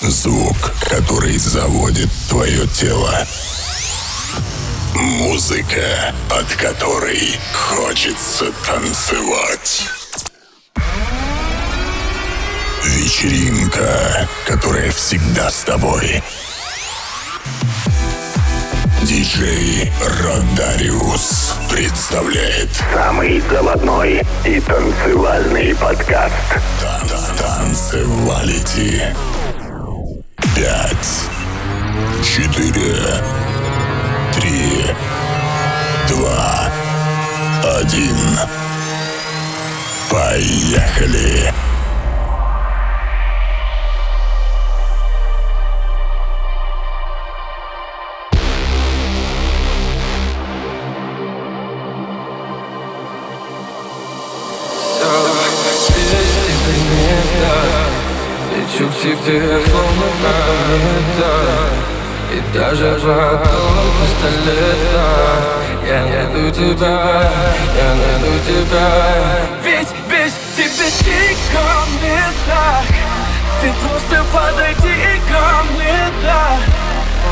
Звук, который заводит твое тело. Музыка, от которой хочется танцевать. Вечеринка, которая всегда с тобой. Диджей Родариус представляет самый заводной и танцевальный подкаст. Танцевалити. -тан Пять, четыре, три, два, один. Поехали! Лечу к тебе, словно это И даже потом пистолета Я найду тебя, я найду тебя. Ведь без тебя никто не так. Ты просто подойди ко мне, да.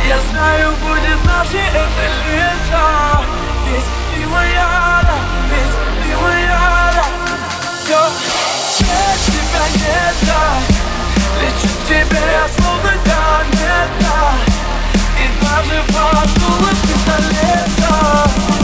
Я знаю, будет наше это лето. Ведь ты моя, да, ведь ты моя, да Все, без тебя не так тебе словно комета И даже под пистолета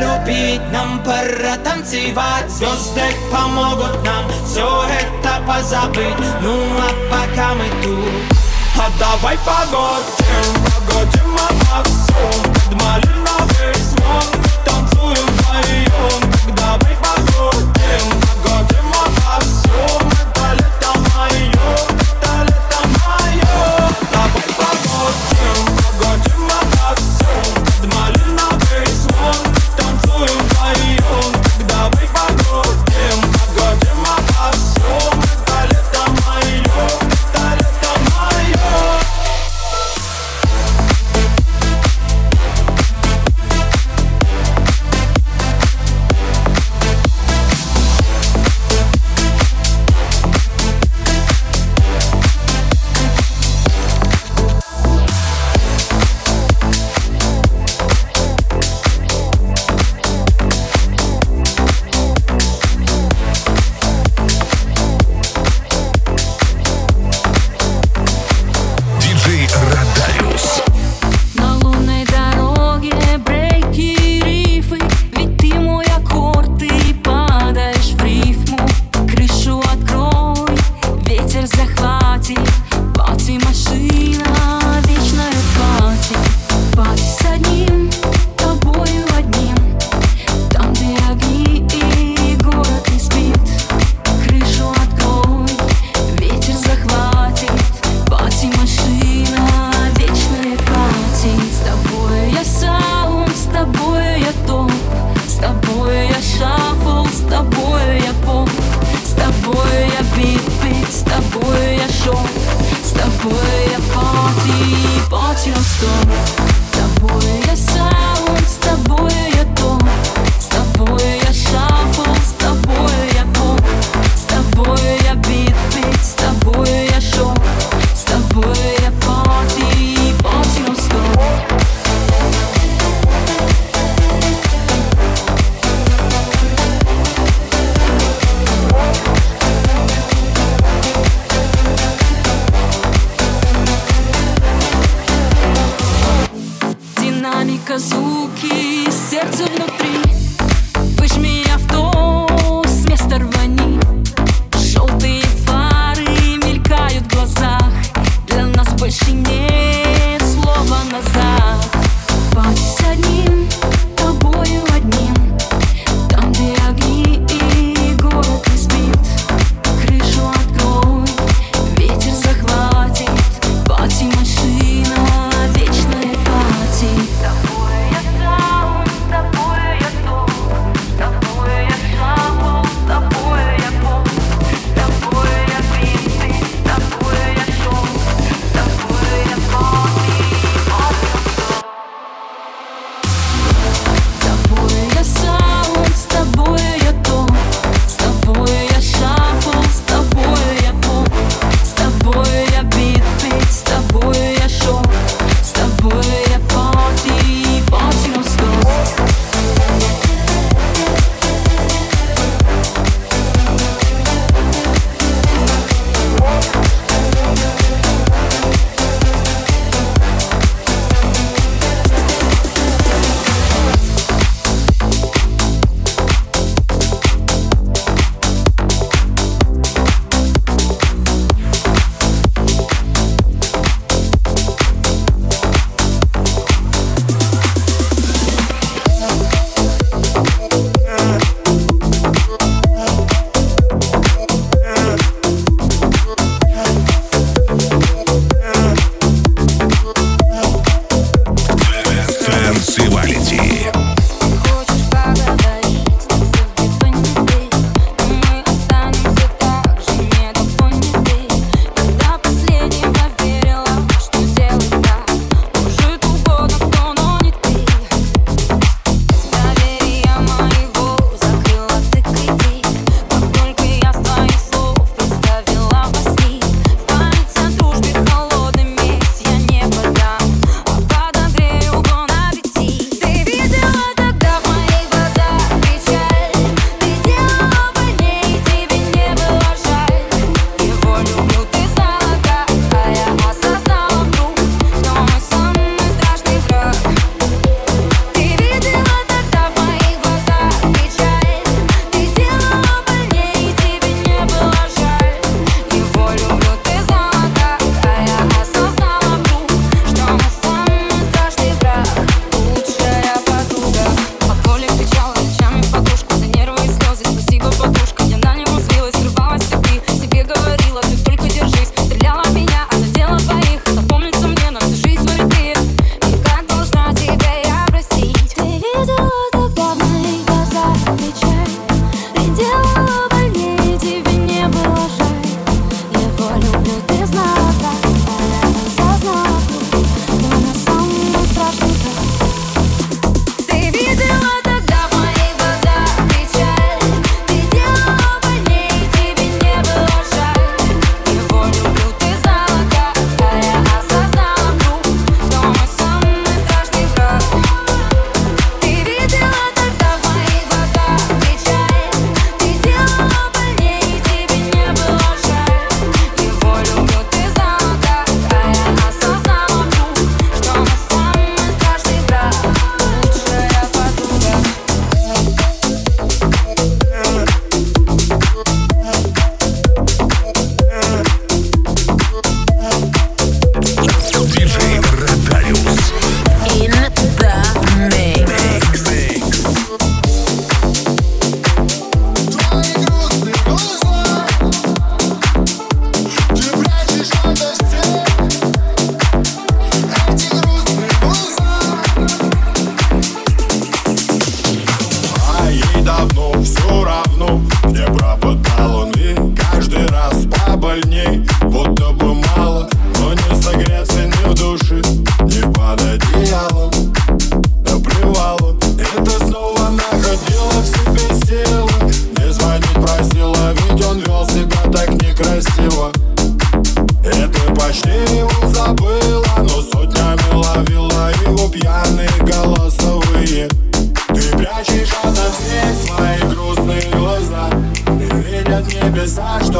любить, нам пора танцевать. Звезды помогут нам все это позабыть. Ну а пока мы тут. А давай погодим, погодим обо всем Подмали на весь мир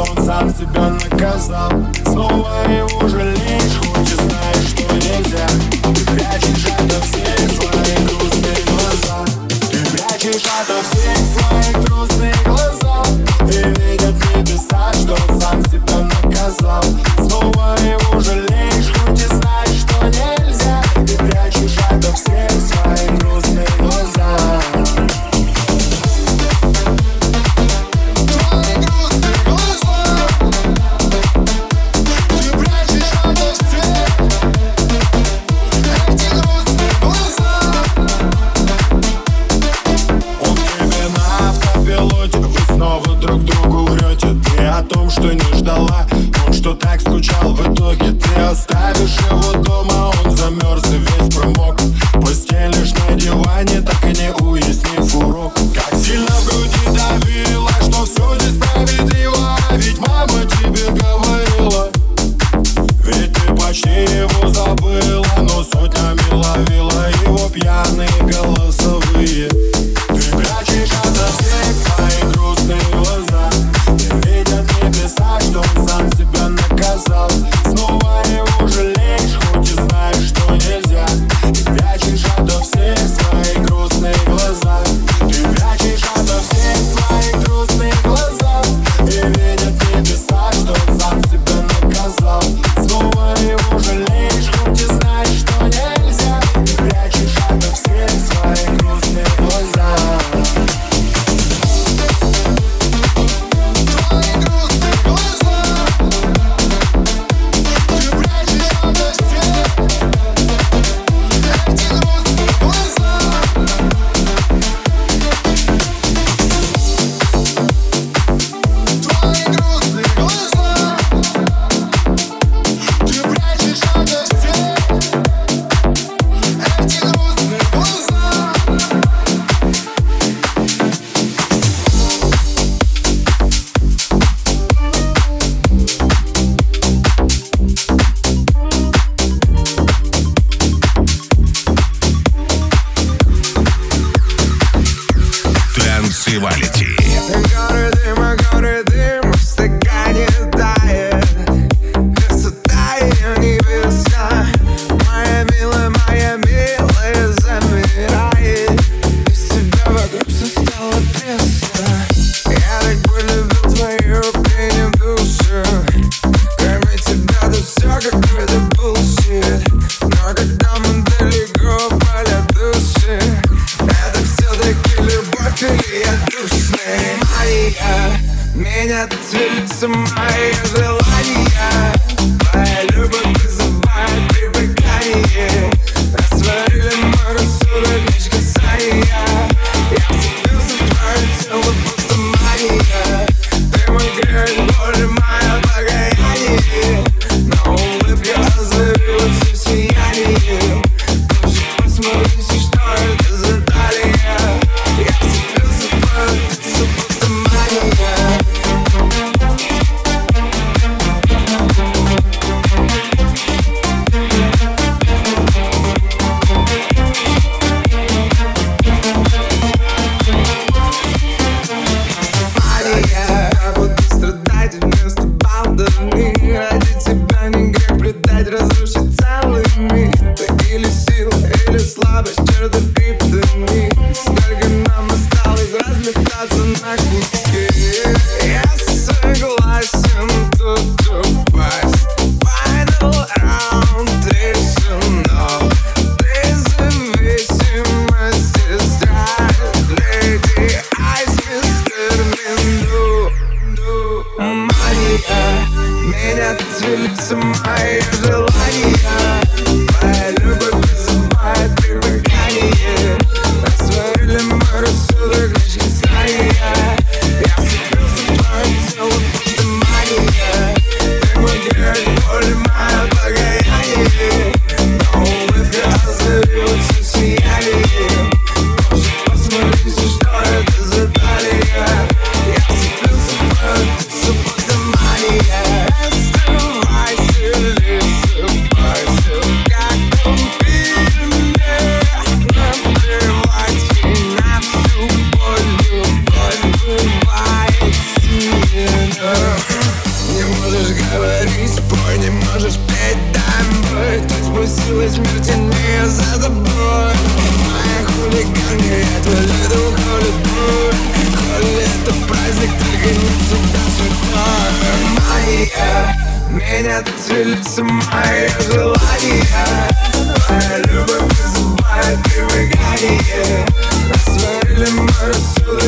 небеса, что он сам себя наказал Снова его feel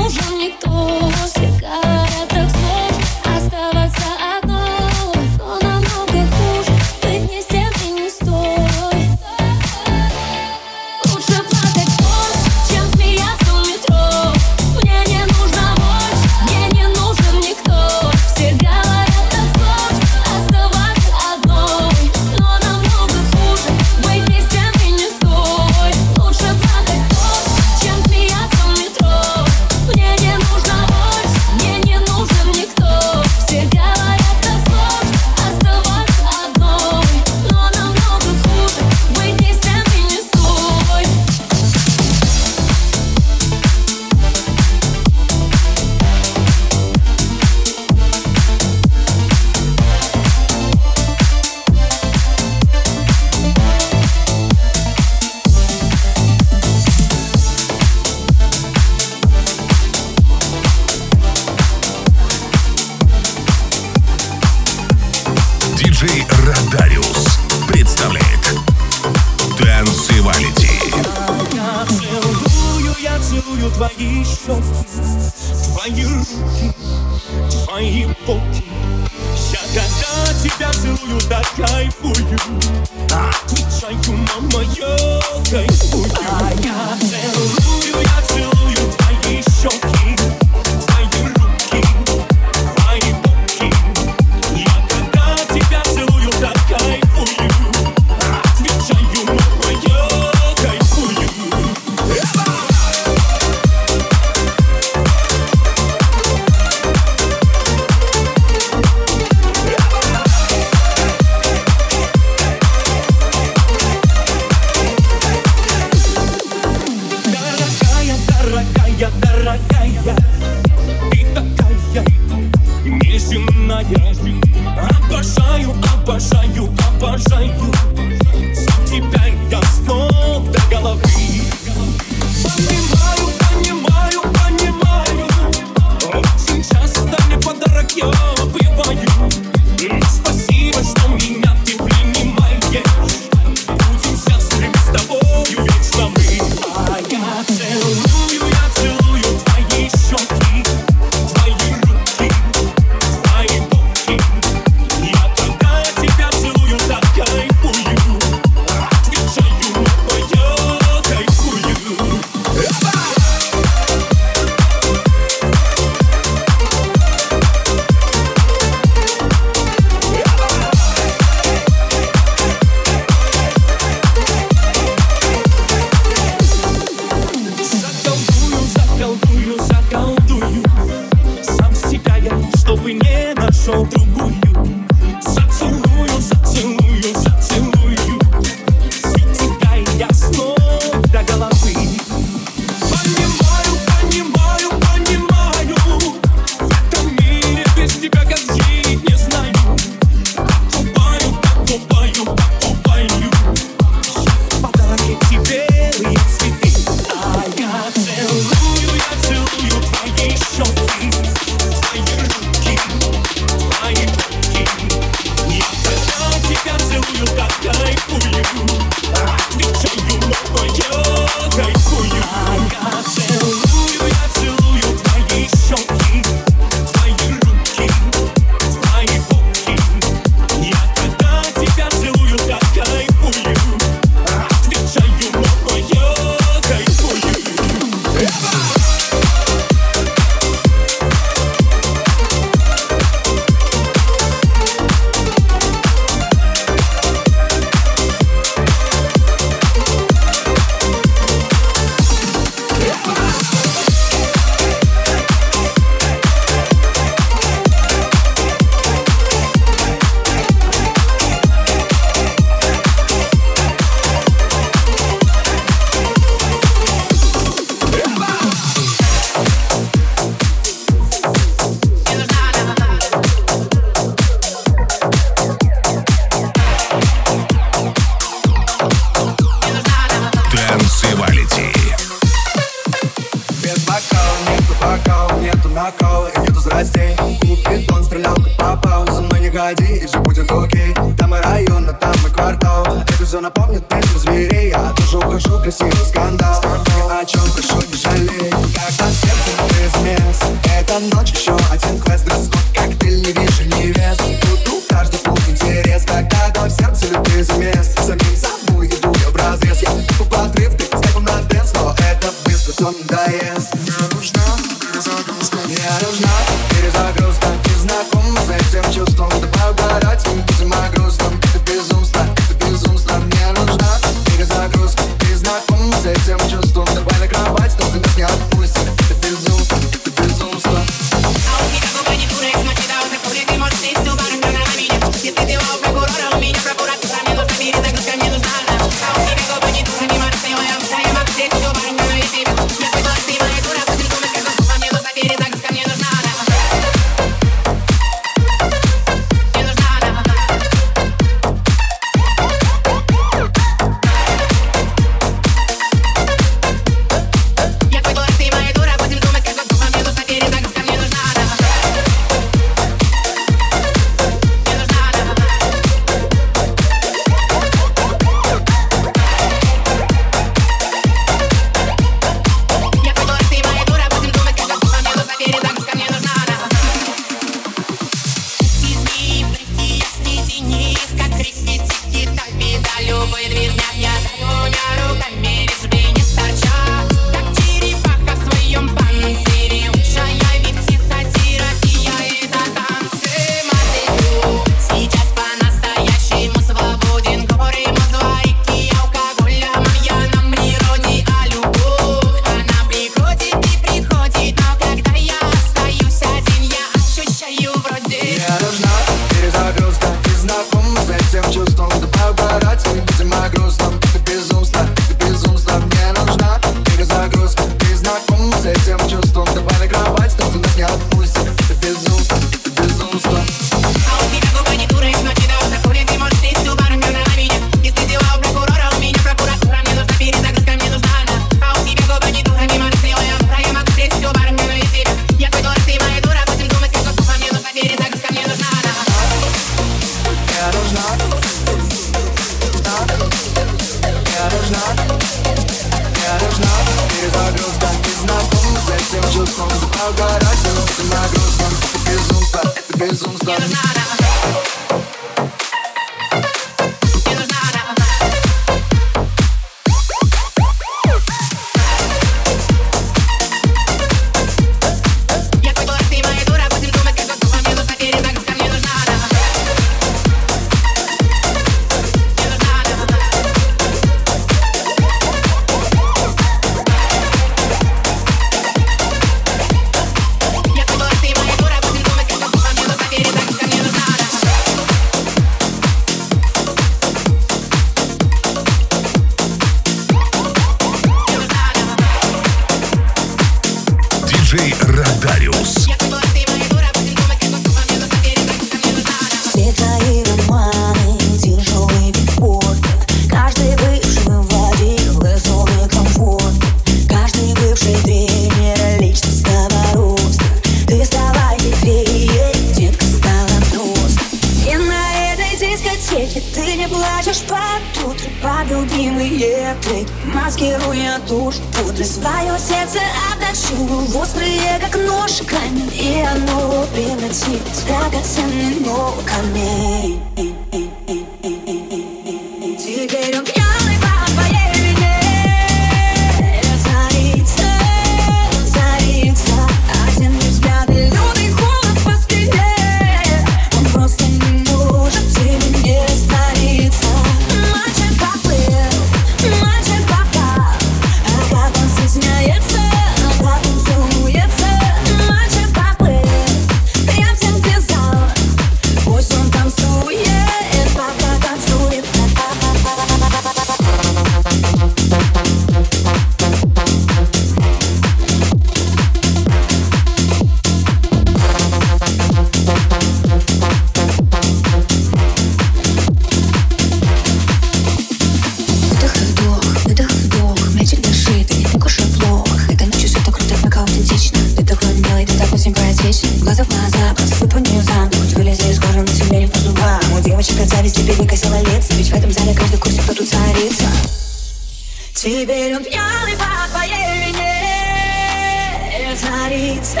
Теперь он пьяный по твоей вине Царица,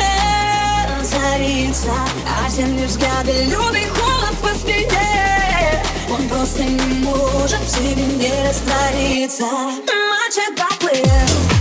царица Осенний взгляд и лютый холод по спине Он просто не может в себе не раствориться Мальчик поплыл,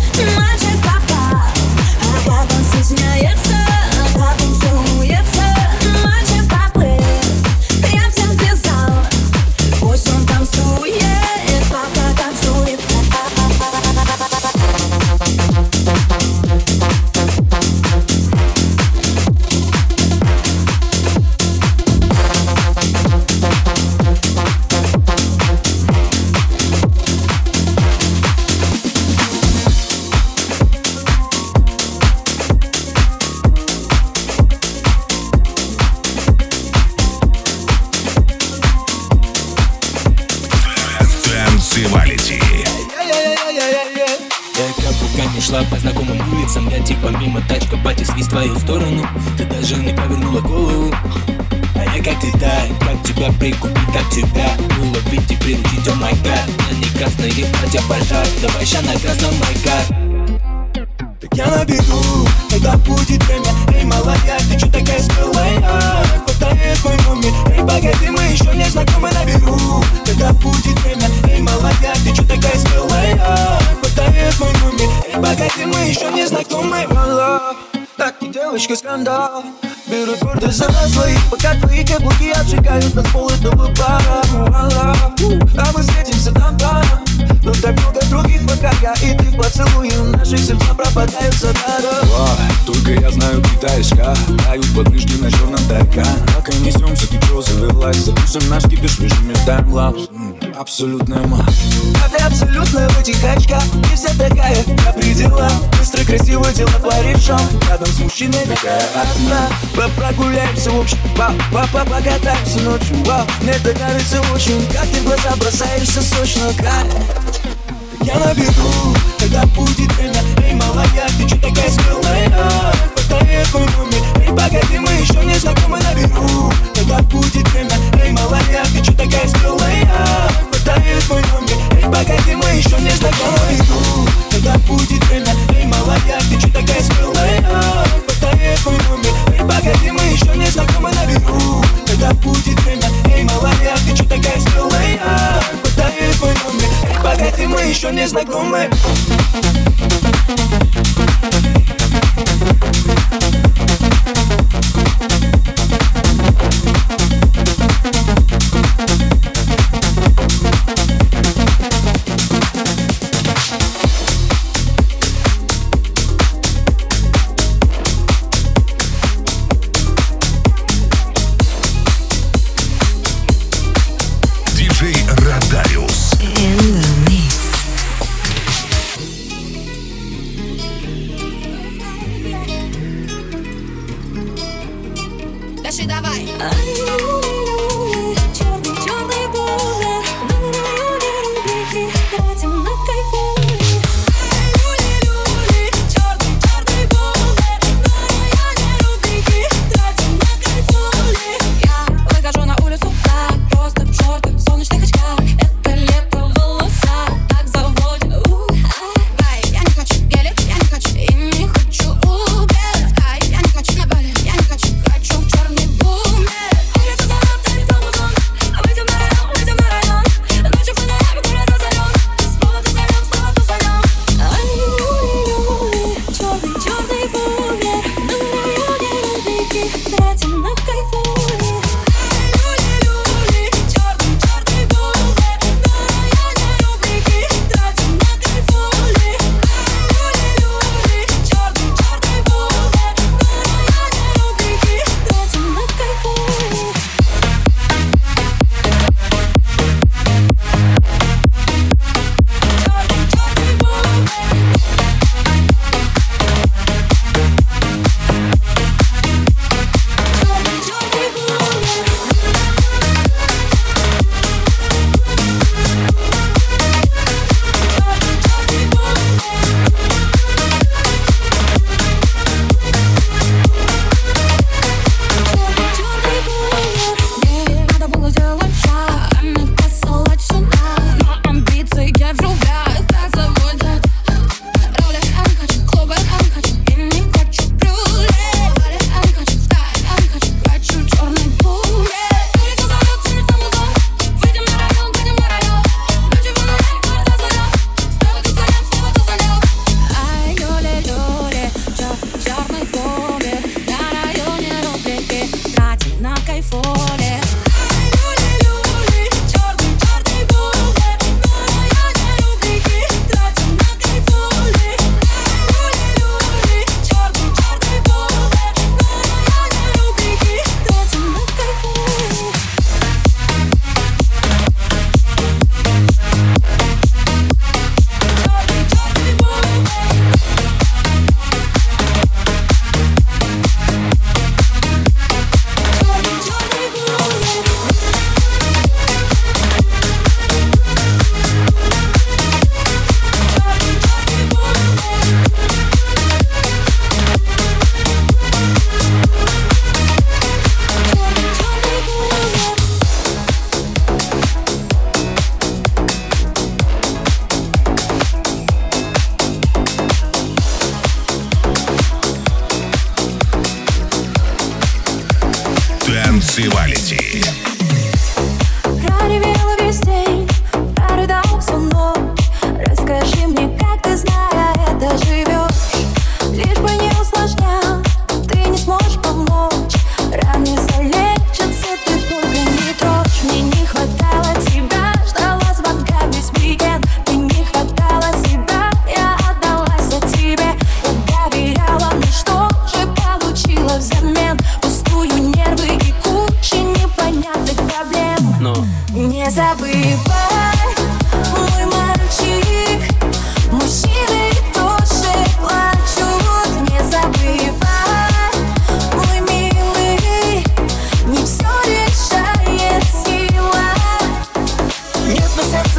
девочка скандал. Берут гордость за нас двоих Пока твои каблуки обжигают нас пол этого Мала, а мы встретимся там там. Но так много других, пока я и ты поцелуем Наши сердца пропадают за даром. Только я знаю китайска Дают подвижки на черном ТК Пока несемся, ты чё завелась? Запишем наш кипиш, пишем таймлапс М, Абсолютная мать. А ты абсолютно в этих очках И вся такая на пределах. Быстро, красиво дело порешим Рядом с мужчиной такая одна. По- Прогуляемся в общем па па па Покатаемся ночью Вау, Мне это нравится очень Как ты в глаза бросаешься сочно Так я набегу, когда будет время. Эй, малая, ты чё такая смелая? моей куме Эй, погоди, мы еще не знакомы на берегу Когда будет время, эй, малая, ты че такая смелая? Хватает мой номер, эй, погоди, мы еще не знакомы на берегу Когда будет время, эй, малая, ты че такая смелая? Хватает мой номер, эй, погоди, мы еще не знакомы на берегу Когда будет время, эй, малая, ты че такая смелая? Хватает мой номер, эй, погоди, мы еще не знакомы. for.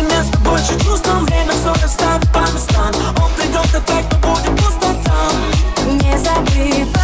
Больше места, больше чувств Время все расставит по местам Он придет, эффект, но будет пустота. Не забыв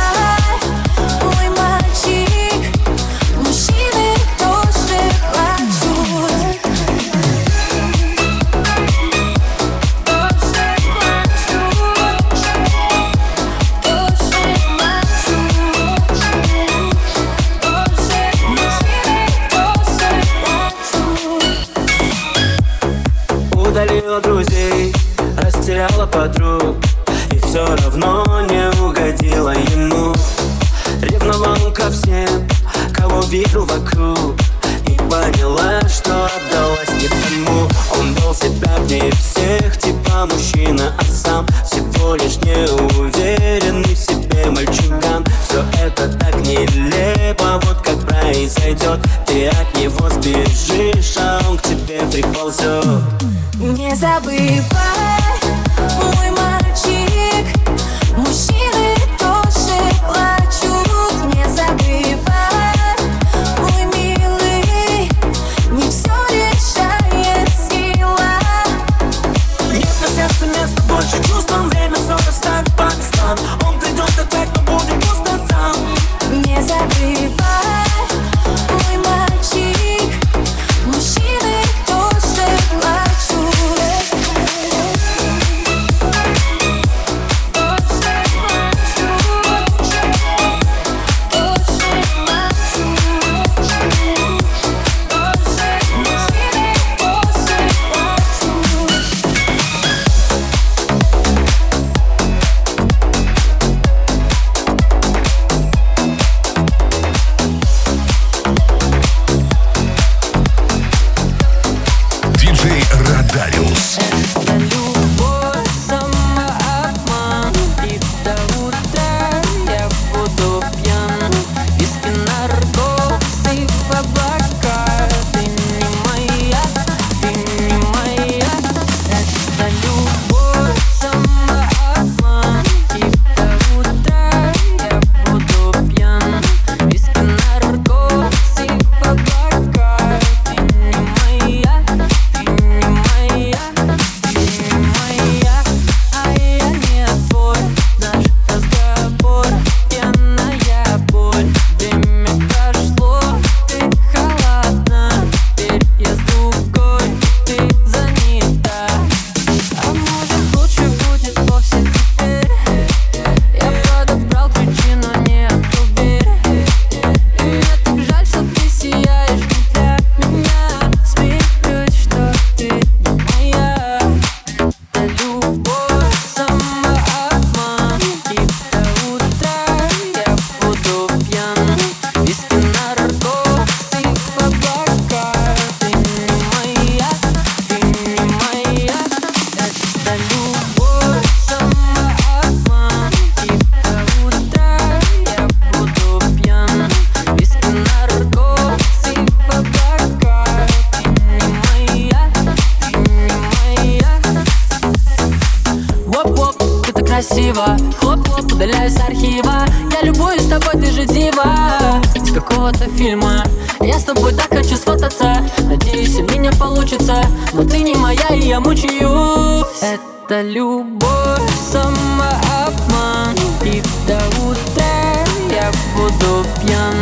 синего Из какого-то фильма. Я с тобой так хочу сфотаться Надеюсь, у меня получится. Но ты не моя, и я мучаюсь. Это любовь, самообман. И до утра я буду пьян.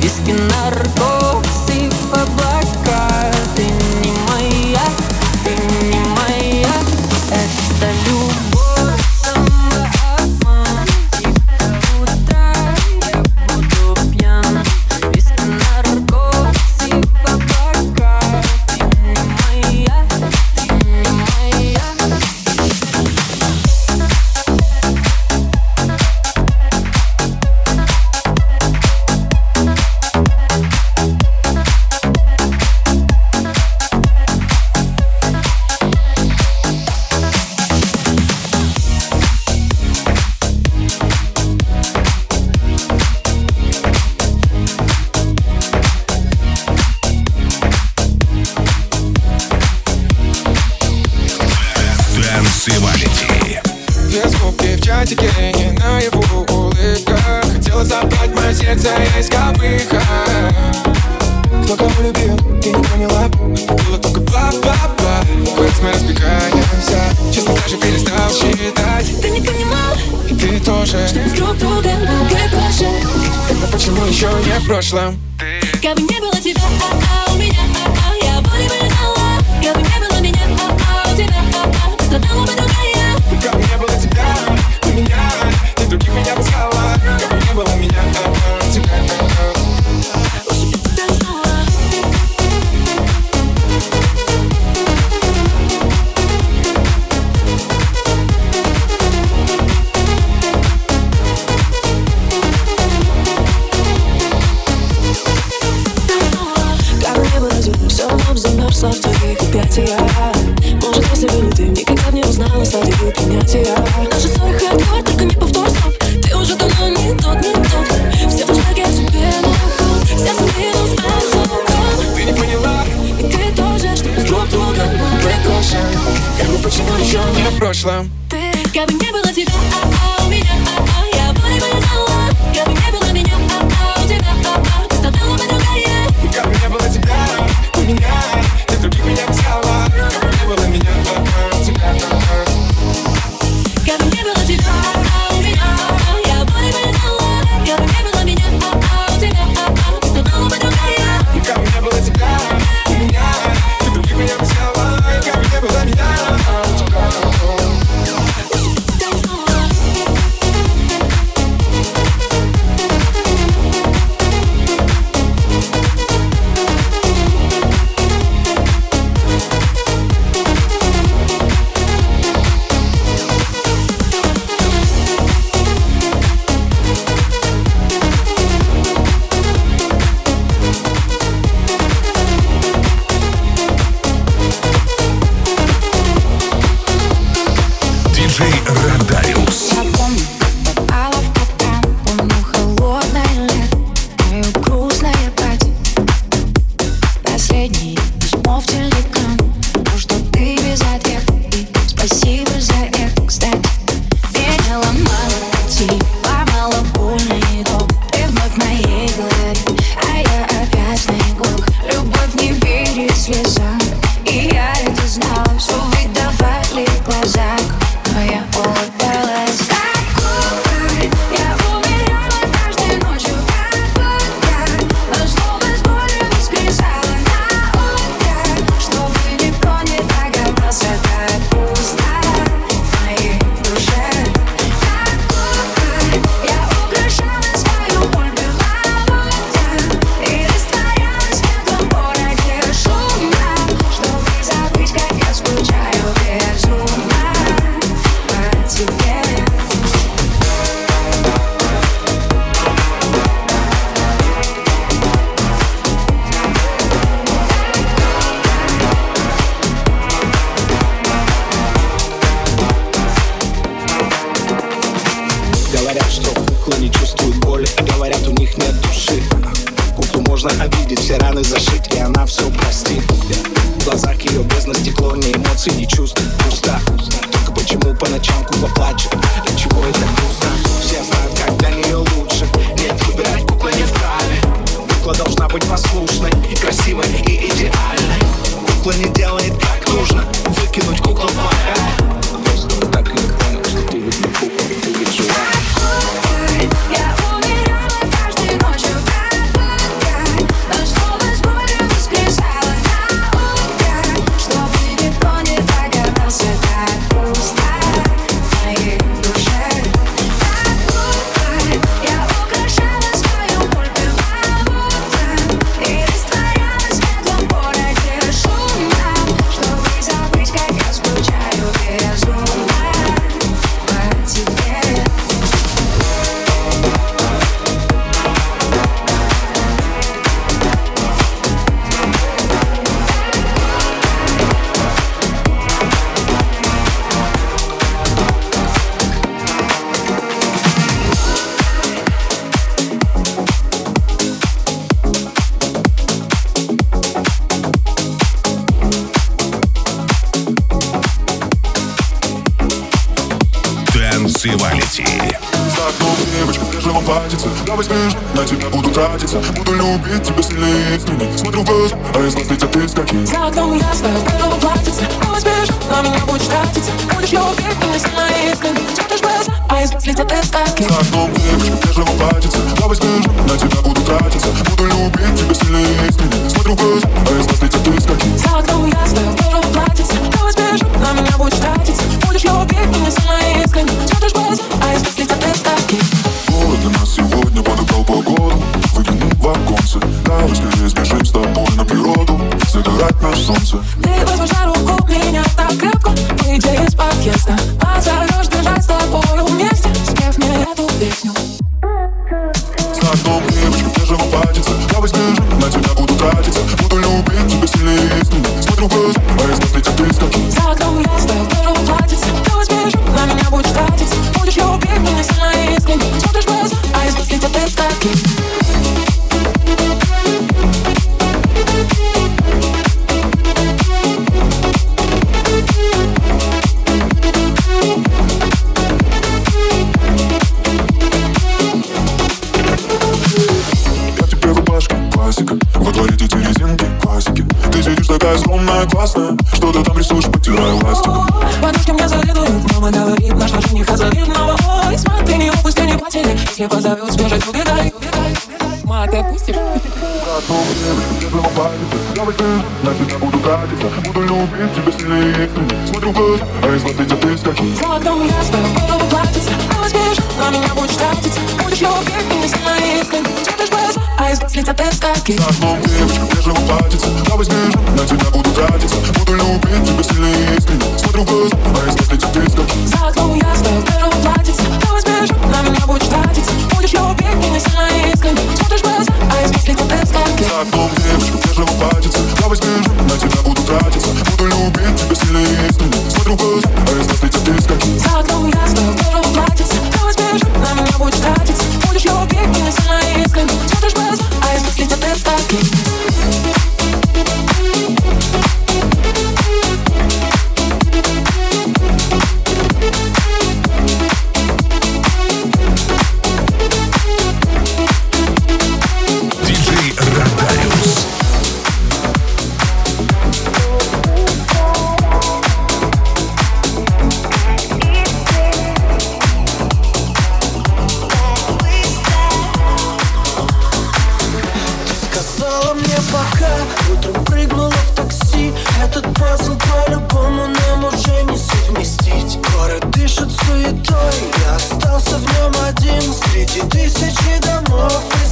Виски, наркотики в облаках прошлом Ты... Если позовет, скажет угадай Ма, ты отпустишь? Братом, не было памяти Я возьму, на тебя буду тратиться Буду любить тебя сильнее искренне Смотрю а из воды тебя ты скачу За окном ясно, голову платится Ты на меня будешь тратиться Будешь любить меня сильнее искренне Смотришь а из воды тебя суетой Я остался в нем один Среди тысячи домов. и